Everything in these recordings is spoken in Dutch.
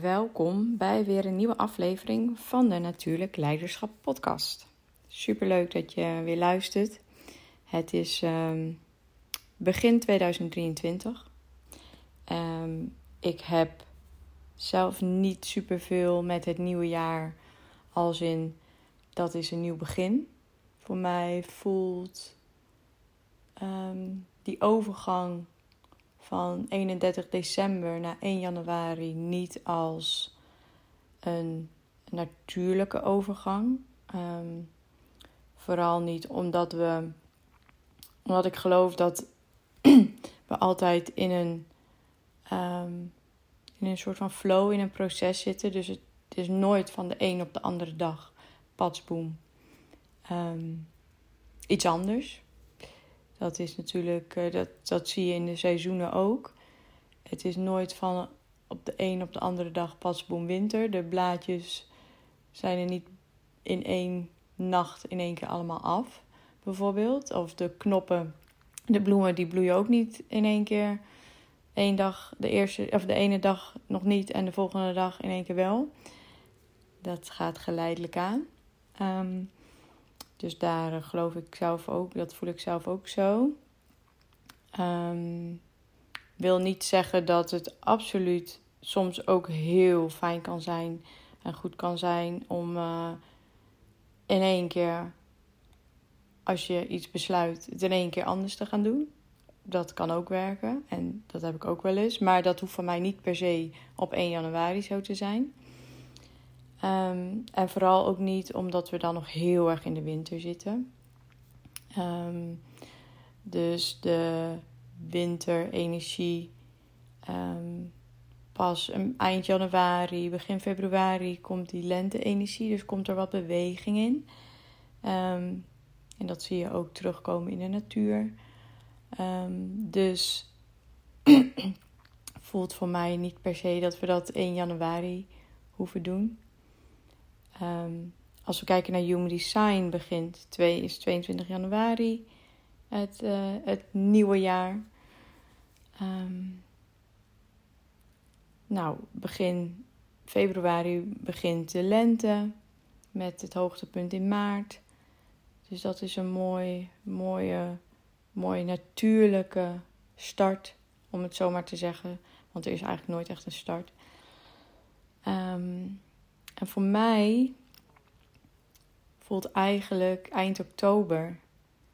Welkom bij weer een nieuwe aflevering van de Natuurlijk Leiderschap Podcast. Superleuk dat je weer luistert. Het is ehm, begin 2023. Um, ik heb zelf niet superveel met het nieuwe jaar, als in dat is een nieuw begin. Voor mij voelt um, die overgang van 31 december naar 1 januari niet als een natuurlijke overgang. Um, vooral niet omdat we, omdat ik geloof dat we altijd in een, um, in een soort van flow, in een proces zitten. Dus het is nooit van de een op de andere dag, patsboom, um, iets anders. Dat is natuurlijk, uh, dat, dat zie je in de seizoenen ook. Het is nooit van op de een op de andere dag pas boem winter. De blaadjes zijn er niet in één nacht in één keer allemaal af, bijvoorbeeld. Of de knoppen, de bloemen, die bloeien ook niet in één keer. Eén dag, de, eerste, of de ene dag nog niet en de volgende dag in één keer wel. Dat gaat geleidelijk aan. Um, dus daar eh, geloof ik zelf ook, dat voel ik zelf ook zo. Um, wil niet zeggen dat het absoluut soms ook heel fijn kan zijn en goed kan zijn om uh, in één keer, als je iets besluit, het in één keer anders te gaan doen. Dat kan ook werken en dat heb ik ook wel eens. Maar dat hoeft voor mij niet per se op 1 januari zo te zijn. Um, en vooral ook niet omdat we dan nog heel erg in de winter zitten. Um, dus de winterenergie um, pas eind januari, begin februari komt die lente-energie. Dus komt er wat beweging in. en dat zie je ook terugkomen in de natuur. dus voelt voor mij niet per se dat we dat 1 januari hoeven doen. Um, als we kijken naar Human Design begint 2 is 22 januari het, uh, het nieuwe jaar. Um, nou, begin februari begint de lente met het hoogtepunt in maart. Dus dat is een mooi, mooie, mooie natuurlijke start, om het zo maar te zeggen. Want er is eigenlijk nooit echt een start. Um, en voor mij voelt eigenlijk eind oktober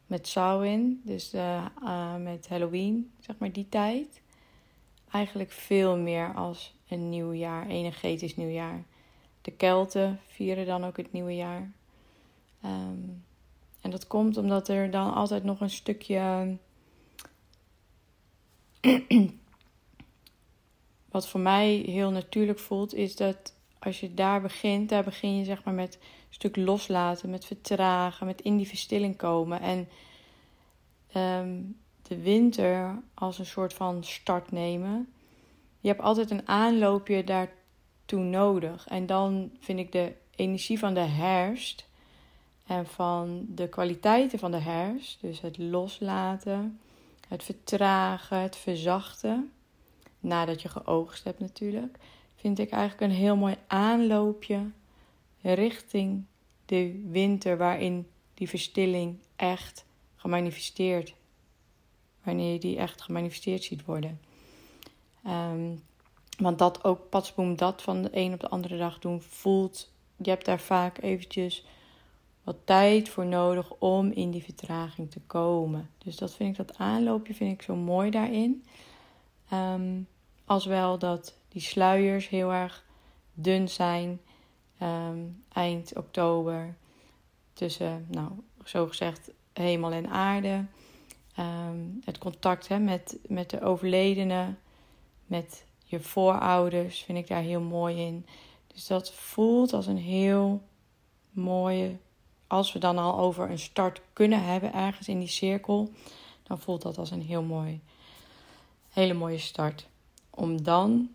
met Samhain, dus uh, uh, met Halloween, zeg maar die tijd, eigenlijk veel meer als een nieuw jaar, energetisch nieuwjaar. De Kelten vieren dan ook het nieuwe jaar. Um, en dat komt omdat er dan altijd nog een stukje. wat voor mij heel natuurlijk voelt, is dat als je daar begint, daar begin je zeg maar met een stuk loslaten, met vertragen, met in die verstilling komen. En um, de winter als een soort van start nemen. Je hebt altijd een aanloopje daartoe nodig. En dan vind ik de energie van de herfst en van de kwaliteiten van de herfst, dus het loslaten, het vertragen, het verzachten, nadat je geoogst hebt natuurlijk vind ik eigenlijk een heel mooi aanloopje richting de winter waarin die verstilling echt gemanifesteerd, wanneer je die echt gemanifesteerd ziet worden. Um, want dat ook patsboom dat van de een op de andere dag doen voelt, je hebt daar vaak eventjes wat tijd voor nodig om in die vertraging te komen. Dus dat vind ik, dat aanloopje vind ik zo mooi daarin. Um, als wel dat die sluiers heel erg dun zijn. Um, eind oktober. Tussen, nou, zo gezegd, hemel en aarde. Um, het contact hè, met, met de overledene, met je voorouders, vind ik daar heel mooi in. Dus dat voelt als een heel mooie. Als we dan al over een start kunnen hebben ergens in die cirkel, dan voelt dat als een heel mooi, hele mooie start. Om dan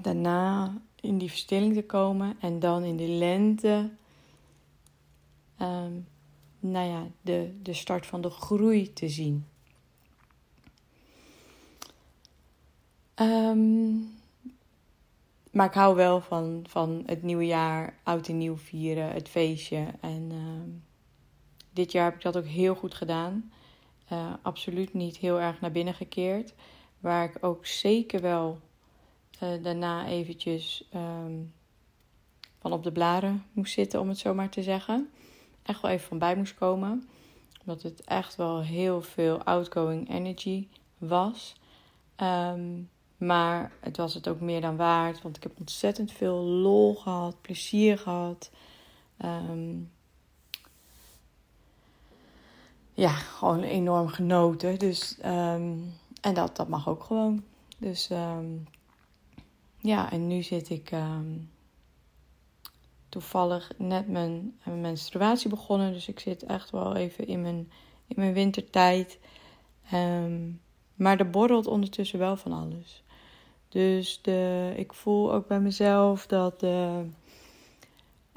daarna in die verstilling te komen en dan in de lente, um, nou ja, de, de start van de groei te zien. Um, maar ik hou wel van, van het nieuwe jaar, oud en nieuw vieren, het feestje. En ehm, dit jaar heb ik dat ook heel goed gedaan. Uh, absoluut niet heel erg naar binnen gekeerd. Waar ik ook zeker wel uh, daarna eventjes um, van op de blaren moest zitten, om het zo maar te zeggen. Echt wel even van bij moest komen. Omdat het echt wel heel veel outgoing energy was. Um, maar het was het ook meer dan waard. Want ik heb ontzettend veel lol gehad, plezier gehad. Um, ja, gewoon enorm genoten. Dus, en dat, dat mag ook gewoon. Dus um, ja, en nu zit ik toevallig net mijn, mijn menstruatie begonnen. Dus ik zit echt wel even in mijn, in mijn wintertijd. maar er borrelt ondertussen wel van alles. Dus de, ik voel ook bij mezelf dat de.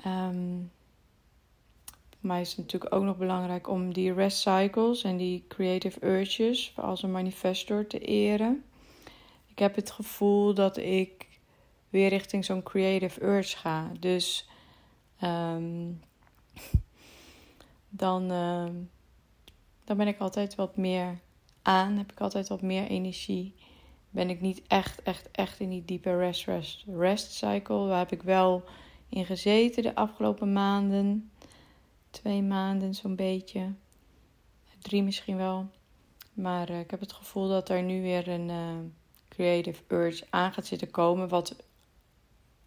Um, voor mij is het natuurlijk ook nog belangrijk om die rest cycles en die creative urges als een manifestor te eren. Ik heb het gevoel dat ik weer richting zo'n creative urge ga. Dus um, dan, uh, dan ben ik altijd wat meer aan, heb ik altijd wat meer energie ben ik niet echt, echt, echt in die diepe rest, rest, rest cycle. Daar heb ik wel in gezeten de afgelopen maanden. Twee maanden zo'n beetje. Drie misschien wel. Maar uh, ik heb het gevoel dat er nu weer een uh, creative urge aan gaat zitten komen. Wat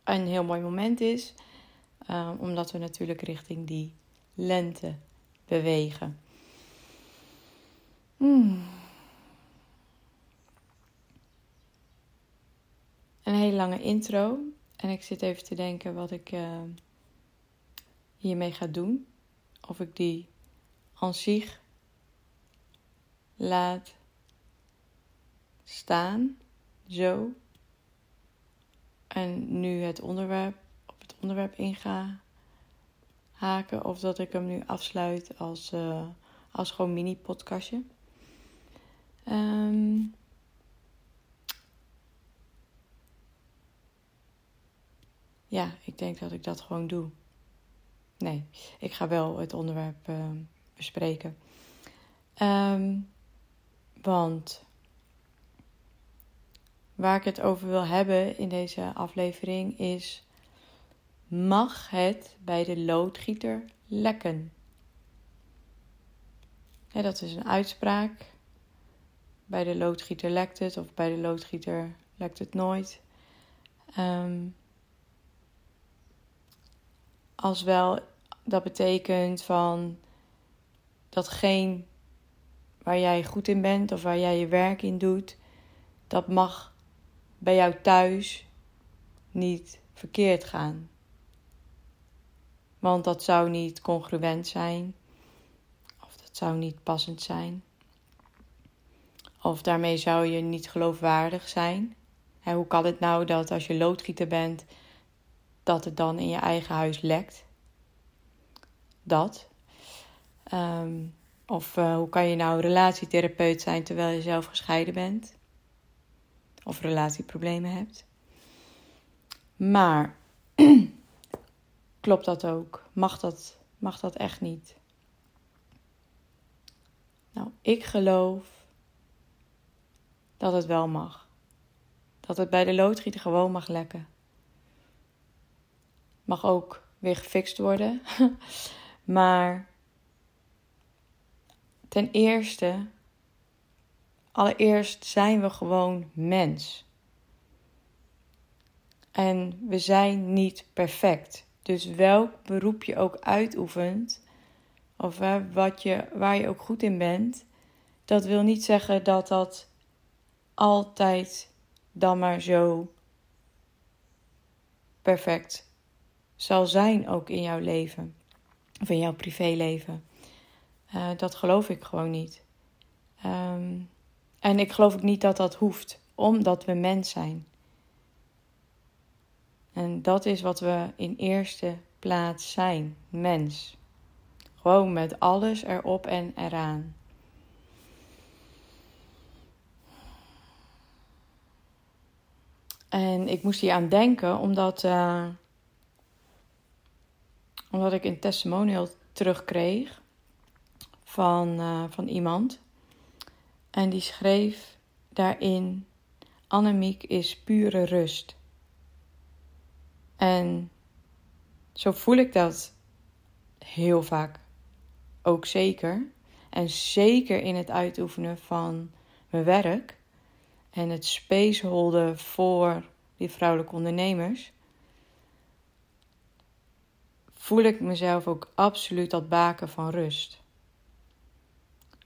een heel mooi moment is. Uh, omdat we natuurlijk richting die lente bewegen. Hmm. een hele lange intro. En ik zit even te denken wat ik uh, hiermee ga doen. Of ik die aan zich laat staan, zo. En nu het onderwerp, op het onderwerp inga haken. Of dat ik hem nu afsluit als, uh, als gewoon mini-podcastje. Um, ja, ik denk dat ik dat gewoon doe. Nee, ik ga wel het onderwerp uh, bespreken. Um, want waar ik het over wil hebben in deze aflevering is: mag het bij de loodgieter lekken? Dat is een uitspraak. Bij de loodgieter lekt het of bij de loodgieter lekt het nooit. Um, als wel dat betekent van datgene waar jij goed in bent of waar jij je werk in doet, dat mag bij jou thuis niet verkeerd gaan. Want dat zou niet congruent zijn, of dat zou niet passend zijn, of daarmee zou je niet geloofwaardig zijn. hoe kan het nou dat als je loodgieter bent, dat het dan in je eigen huis lekt. Dat. Ehm, of uh, hoe kan je nou relatietherapeut zijn terwijl je zelf gescheiden bent? Of relatieproblemen hebt. Maar klopt dat ook? Mag dat, mag dat echt niet? Nou, ik geloof dat het wel mag. Dat het bij de loodgieter gewoon mag lekken mag ook weer gefixt worden. maar ten eerste, allereerst zijn we gewoon mens. En we zijn niet perfect. Dus welk beroep je ook uitoefent, of wat je, waar je ook goed in bent, dat wil niet zeggen dat dat altijd dan maar zo perfect zal zijn ook in jouw leven. Of in jouw privéleven. Uh, dat geloof ik gewoon niet. Um, en ik geloof ook niet dat dat hoeft, omdat we mens zijn. En dat is wat we in eerste plaats zijn: mens. Gewoon met alles erop en eraan. En ik moest hier aan denken omdat, uh, omdat ik een testimonial terugkreeg van, uh, van iemand. En die schreef daarin: Annemiek is pure rust. En zo voel ik dat heel vaak ook zeker. En zeker in het uitoefenen van mijn werk en het space voor die vrouwelijke ondernemers, voel ik mezelf ook absoluut dat baken van rust.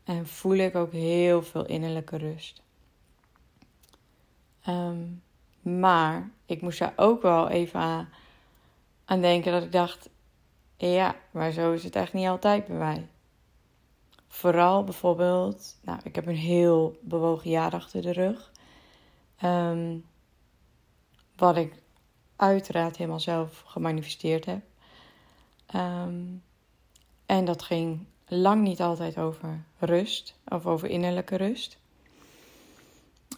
En voel ik ook heel veel innerlijke rust. Ehm, maar ik moest daar ook wel even aan, aan denken dat ik dacht: ja, maar zo is het echt niet altijd bij mij. Vooral bijvoorbeeld, nou, ik heb een heel bewogen jaar achter de rug. Um, wat ik uiteraard helemaal zelf gemanifesteerd heb. Um, en dat ging lang niet altijd over rust of over innerlijke rust.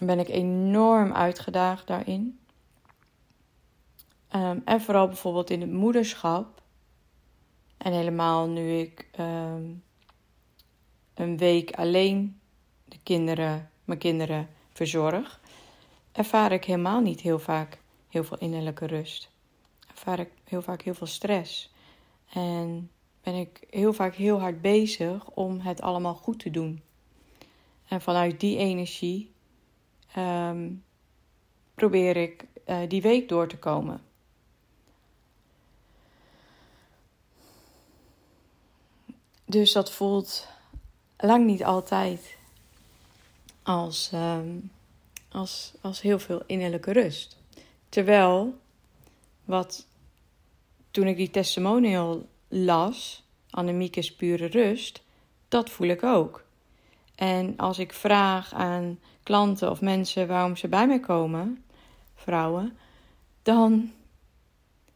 Ben ik enorm uitgedaagd daarin. Um, en vooral bijvoorbeeld in het moederschap. En helemaal nu ik um, een week alleen de kinderen, mijn kinderen verzorg, ervaar ik helemaal niet heel vaak heel veel innerlijke rust. Ervaar ik heel vaak heel veel stress. En ben ik heel vaak heel hard bezig om het allemaal goed te doen. En vanuit die energie um, probeer ik uh, die week door te komen. Dus dat voelt lang niet altijd als, um, als, als heel veel innerlijke rust. Terwijl, wat toen ik die testimonial las, Annemiek is pure rust, dat voel ik ook. En als ik vraag aan klanten of mensen waarom ze bij mij komen, vrouwen, dan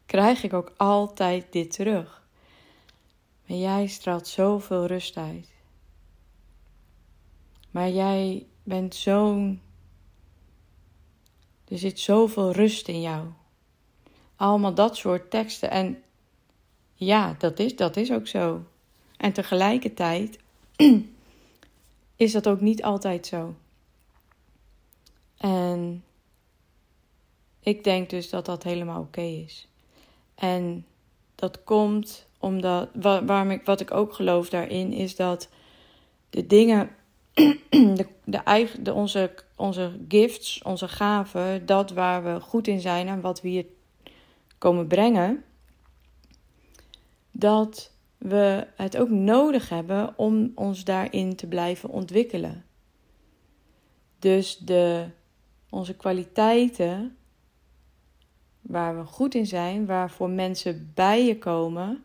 krijg ik ook altijd dit terug. Maar jij straalt zoveel rust uit. Maar jij bent zo'n. Er zit zoveel rust in jou. Allemaal dat soort teksten. En ja, dat is, dat is ook zo. En tegelijkertijd is dat ook niet altijd zo. En ik denk dus dat dat helemaal oké is. En dat komt omdat, waarom ik, wat ik ook geloof daarin, is dat de dingen, de, de, onze, onze gifts, onze gaven, dat waar we goed in zijn en wat we hier komen brengen, dat we het ook nodig hebben om ons daarin te blijven ontwikkelen. Dus de, onze kwaliteiten, waar we goed in zijn, waarvoor mensen bij je komen,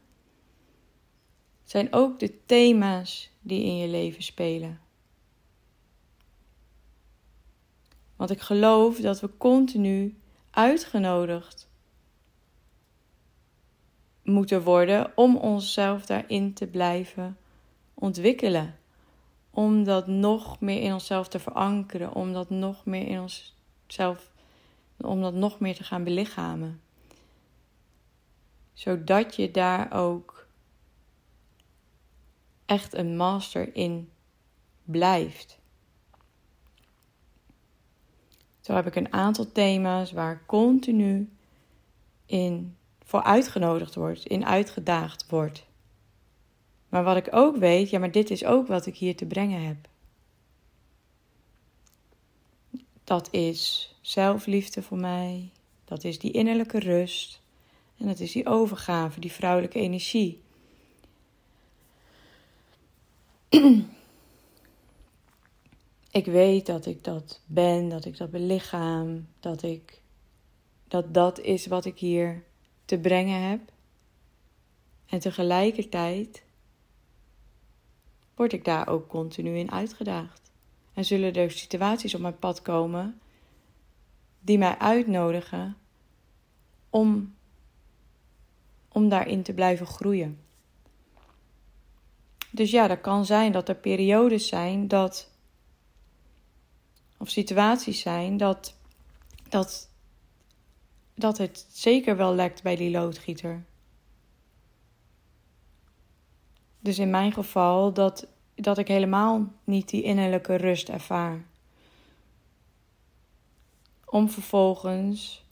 zijn ook de thema's die in je leven spelen. Want ik geloof dat we continu uitgenodigd moeten worden om onszelf daarin te blijven ontwikkelen. Om dat nog meer in onszelf te verankeren, om dat nog meer in onszelf, om dat nog meer te gaan belichamen. Zodat je daar ook echt een master in blijft. Zo heb ik een aantal thema's waar continu in voor uitgenodigd wordt, in uitgedaagd wordt. Maar wat ik ook weet, ja, maar dit is ook wat ik hier te brengen heb. Dat is zelfliefde voor mij, dat is die innerlijke rust en dat is die overgave, die vrouwelijke energie. ik weet dat ik dat ben, dat ik dat belichaam, dat ik dat dat is wat ik hier te brengen heb. En tegelijkertijd word ik daar ook continu in uitgedaagd. En zullen er situaties op mijn pad komen die mij uitnodigen om, om daarin te blijven groeien. Dus ja, dat kan zijn dat er periodes zijn dat, of situaties zijn dat, dat dat het zeker wel lekt bij die loodgieter. Dus in mijn geval dat, dat ik helemaal niet die innerlijke rust ervaar. Om vervolgens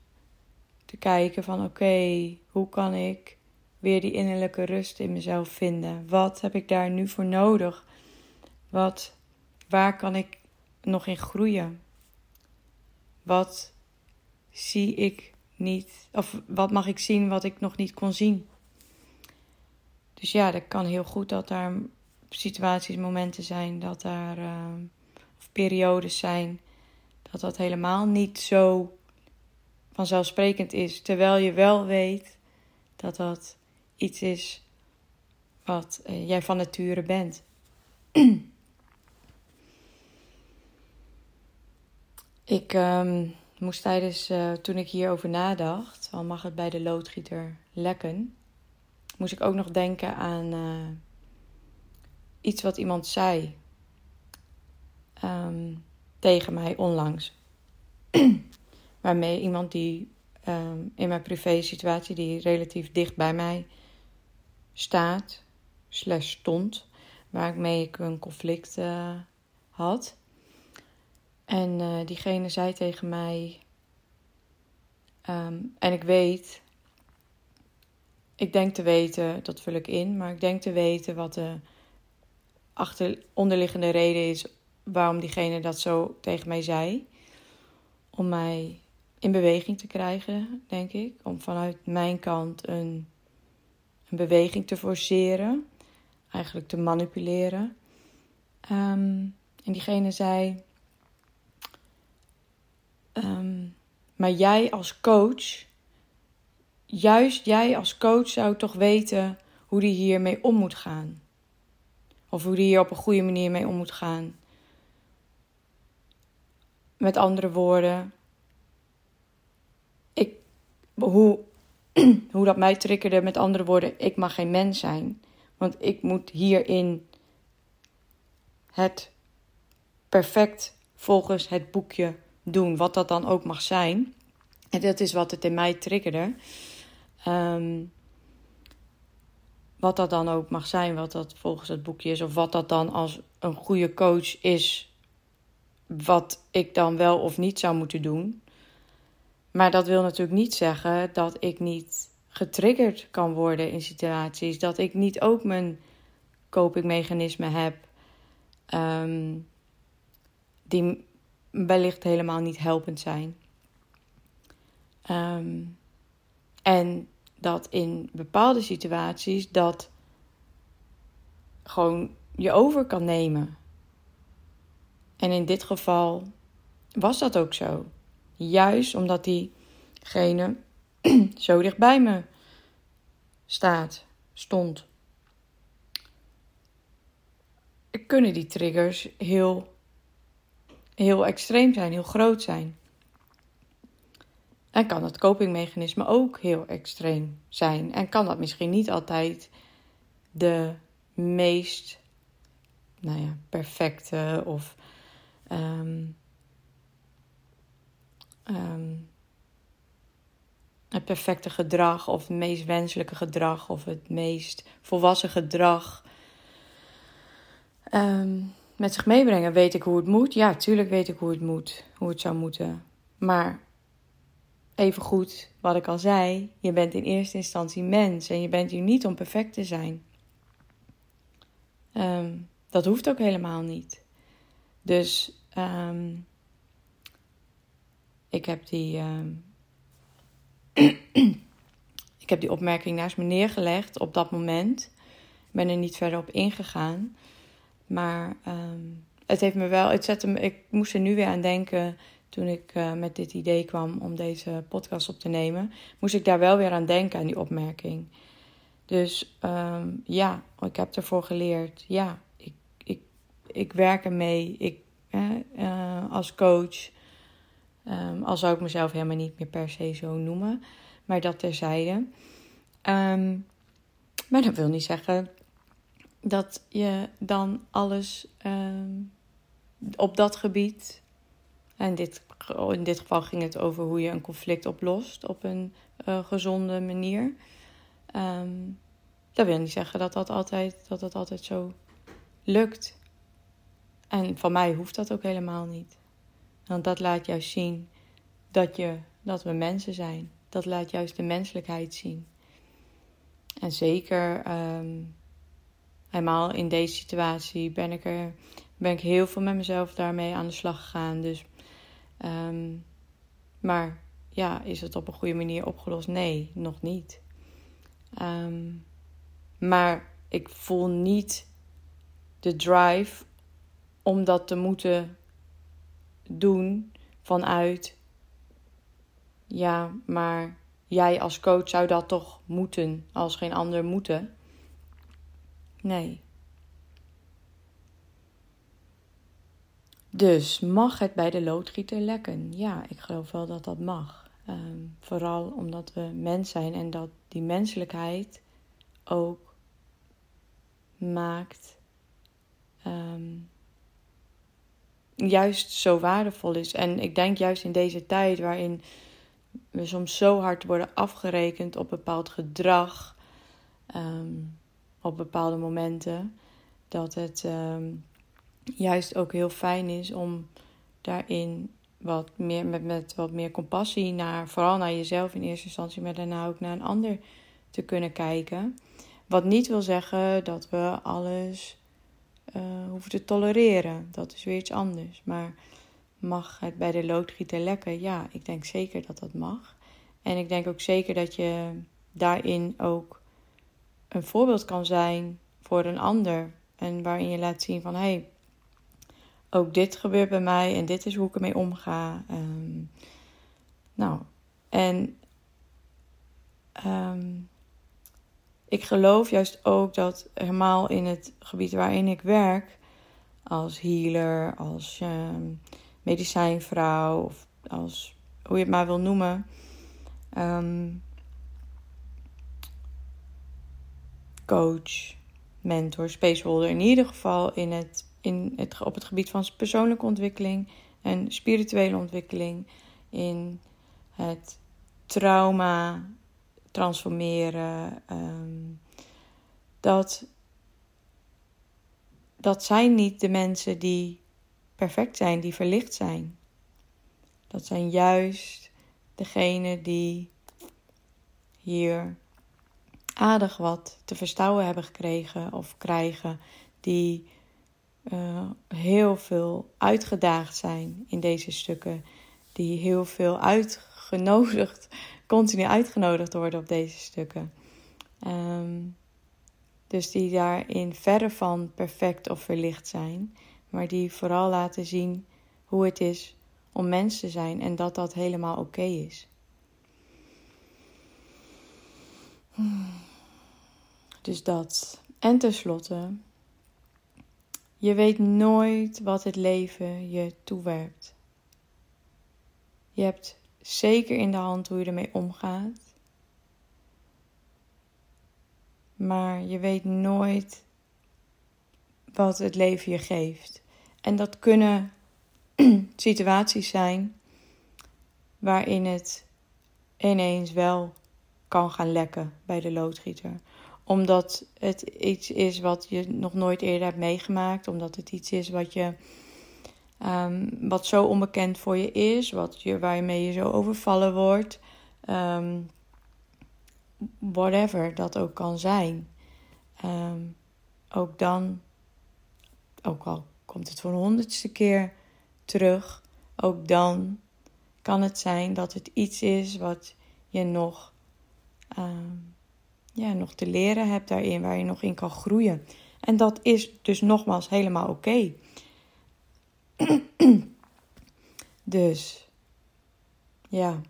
te kijken van oké, hoe kan ik weer die innerlijke rust in mezelf vinden? Wat heb ik daar nu voor nodig? Wat, waar kan ik nog in groeien? Wat zie ik niet, of wat mag ik zien wat ik nog niet kon zien? Dus ja, dat kan heel goed dat daar situaties, momenten zijn, dat daar uh, of periodes zijn, dat dat helemaal niet zo vanzelfsprekend is. Terwijl je wel weet dat dat iets is wat uh, jij van nature bent. ik um, moest tijdens, uh, toen ik hierover nadacht, al mag het bij de loodgieter lekken, moest ik ook nog denken aan uh, iets wat iemand zei um, tegen mij onlangs. Waarmee iemand die um, in mijn privé situatie, die relatief dicht bij mij staat, slash stond, waarmee ik een conflict uh, had. En uh, diegene zei tegen mij, um, en ik weet ik denk te weten, dat vul ik in, maar ik denk te weten wat de achter, onderliggende reden is waarom diegene dat zo tegen mij zei. Om mij in beweging te krijgen, denk ik. Om vanuit mijn kant een, een beweging te forceren, eigenlijk te manipuleren. Um, en diegene zei. Um, maar jij als coach juist jij als coach zou toch weten hoe die hiermee om moet gaan. Of hoe die hier op een goede manier mee om moet gaan. Met andere woorden, ik, hoe, hoe dat mij triggerde, met andere woorden, ik mag geen mens zijn. Want ik moet hierin het perfect volgens het boekje doen, wat dat dan ook mag zijn. En dat is wat het in mij triggerde. Um, wat dat dan ook mag zijn, wat dat volgens het boekje is, of wat dat dan als een goede coach is, wat ik dan wel of niet zou moeten doen. Maar dat wil natuurlijk niet zeggen dat ik niet getriggerd kan worden in situaties, dat ik niet ook mijn copingmechanismen heb, um, die wellicht helemaal niet helpend zijn. Um, en dat in bepaalde situaties dat gewoon je over kan nemen. En in dit geval was dat ook zo. Juist omdat diegene zo dicht bij me staat, stond. Kunnen die triggers heel, heel extreem zijn, heel groot zijn. En kan het copingmechanisme ook heel extreem zijn. En kan dat misschien niet altijd de meest nou ja, perfecte of um, um, het perfecte gedrag of het meest wenselijke gedrag of het meest volwassen gedrag um, met zich meebrengen. Weet ik hoe het moet? Ja, tuurlijk weet ik hoe het moet, hoe het zou moeten. Maar even goed wat ik al zei, je bent in eerste instantie mens en je bent hier niet om perfect te zijn. Um, dat hoeft ook helemaal niet. Dus um, ik heb die. Um, ik heb die opmerking naast me neergelegd op dat moment. Ben er niet verder op ingegaan. Maar het heeft me wel. Het zette me, ik moest er nu weer aan denken toen ik uh, met dit idee kwam om deze podcast op te nemen, moest ik daar wel weer aan denken, aan die opmerking. Dus um, ja, ik heb ervoor geleerd. Ja, ik, ik, ik werk ermee. Ik, uh, als coach, um, al zou ik mezelf helemaal niet meer per se zo noemen, maar dat terzijde. Maar dat wil niet zeggen dat je dan alles op dat gebied En dit, in dit geval ging het over hoe je een conflict oplost op een uh, gezonde manier. Um, dat wil niet zeggen dat dat, altijd, dat dat altijd zo lukt. En van mij hoeft dat ook helemaal niet. Want dat laat juist zien dat, je, dat we mensen zijn. Dat laat juist de menselijkheid zien. En zeker um, helemaal in deze situatie ben ik er ben ik heel veel met mezelf daarmee aan de slag gegaan. Dus, um, maar ja, is het op een goede manier opgelost? Nee, nog niet. Um, maar ik voel niet de drive om dat te moeten doen vanuit. Ja, maar jij als coach zou dat toch moeten als geen ander moeten? Nee. Dus mag het bij de loodgieter lekken? Ja, ik geloof wel dat dat mag. Ehm, vooral omdat we mens zijn en dat die menselijkheid ook maakt. Ehm, juist zo waardevol is. En ik denk juist in deze tijd waarin we soms zo hard worden afgerekend op bepaald gedrag, ehm, op bepaalde momenten, dat het juist ook heel fijn is om daarin wat meer, met, met wat meer compassie naar, vooral naar jezelf in eerste instantie, maar daarna ook naar een ander te kunnen kijken. Wat niet wil zeggen dat we alles uh, hoeven te tolereren. Dat is weer iets anders. Maar mag het bij de loodgieter lekker? Ja, ik denk zeker dat dat mag. En ik denk ook zeker dat je daarin ook een voorbeeld kan zijn voor een ander. En waarin je laat zien van hé, hey, ook dit gebeurt bij mij en dit is hoe ik ermee omga. Ehm, nou, en ehm, ik geloof juist ook dat helemaal in het gebied waarin ik werk, als healer, als ehm, medicijnvrouw of als hoe je het maar wil noemen. Coach, mentor, spaceholder. In ieder geval in het in het, op het gebied van persoonlijke ontwikkeling en spirituele ontwikkeling, in het trauma transformeren. Ehm, dat, dat zijn niet de mensen die perfect zijn, die verlicht zijn. Dat zijn juist degenen die hier aardig wat te verstouwen hebben gekregen of krijgen, die uh, heel veel uitgedaagd zijn in deze stukken. Die heel veel uitgenodigd, continu uitgenodigd worden op deze stukken. Um, dus die daarin verre van perfect of verlicht zijn. Maar die vooral laten zien hoe het is om mens te zijn en dat dat helemaal oké is. Dus dat. En tenslotte je weet nooit wat het leven je toewerpt. Je hebt zeker in de hand hoe je ermee omgaat. Maar je weet nooit wat het leven je geeft. En dat kunnen situaties zijn waarin het ineens wel kan gaan lekken bij de loodgieter omdat het iets is wat je nog nooit eerder hebt meegemaakt. Omdat het iets is wat, je, um, wat zo onbekend voor je is. Wat je, waarmee je zo overvallen wordt. Um, whatever dat ook kan zijn. Um, ook dan, ook al komt het voor een honderdste keer terug. Ook dan kan het zijn dat het iets is wat je nog ja, nog te leren hebt daarin, waar je nog in kan groeien. En dat is dus nogmaals helemaal oké. dus ja,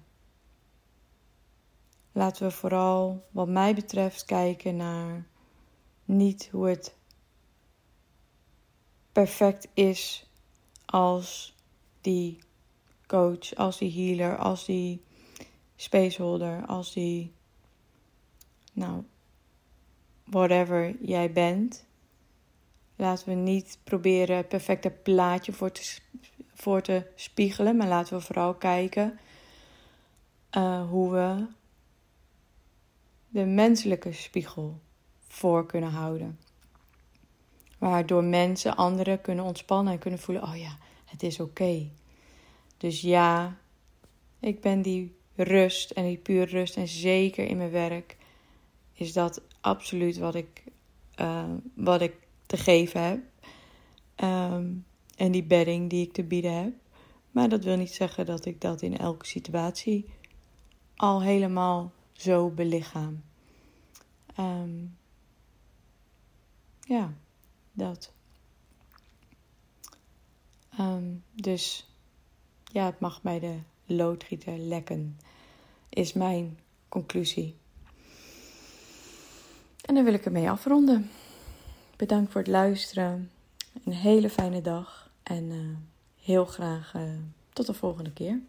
laten we vooral, wat mij betreft, kijken naar niet hoe het perfect is als die coach, als die healer, als die spaceholder, als die nou, whatever jij bent. Laten we niet proberen het perfecte plaatje voor te, voor te spiegelen, maar laten we vooral kijken uh, hoe we de menselijke spiegel voor kunnen houden. Waardoor mensen, anderen kunnen ontspannen en kunnen voelen: oh ja, het is oké. Dus ja, ik ben die rust en die pure rust. En zeker in mijn werk is dat absoluut wat ik, uh, wat ik te geven heb. Um, en die bedding die ik te bieden heb. Maar dat wil niet zeggen dat ik dat in elke situatie al helemaal zo belichaam. Um, ja, dat. Um, dus ja, het mag bij de loodgieter lekken, is mijn conclusie. En dan wil ik ermee afronden. Bedankt voor het luisteren. Een hele fijne dag en uh, heel graag uh, tot de volgende keer.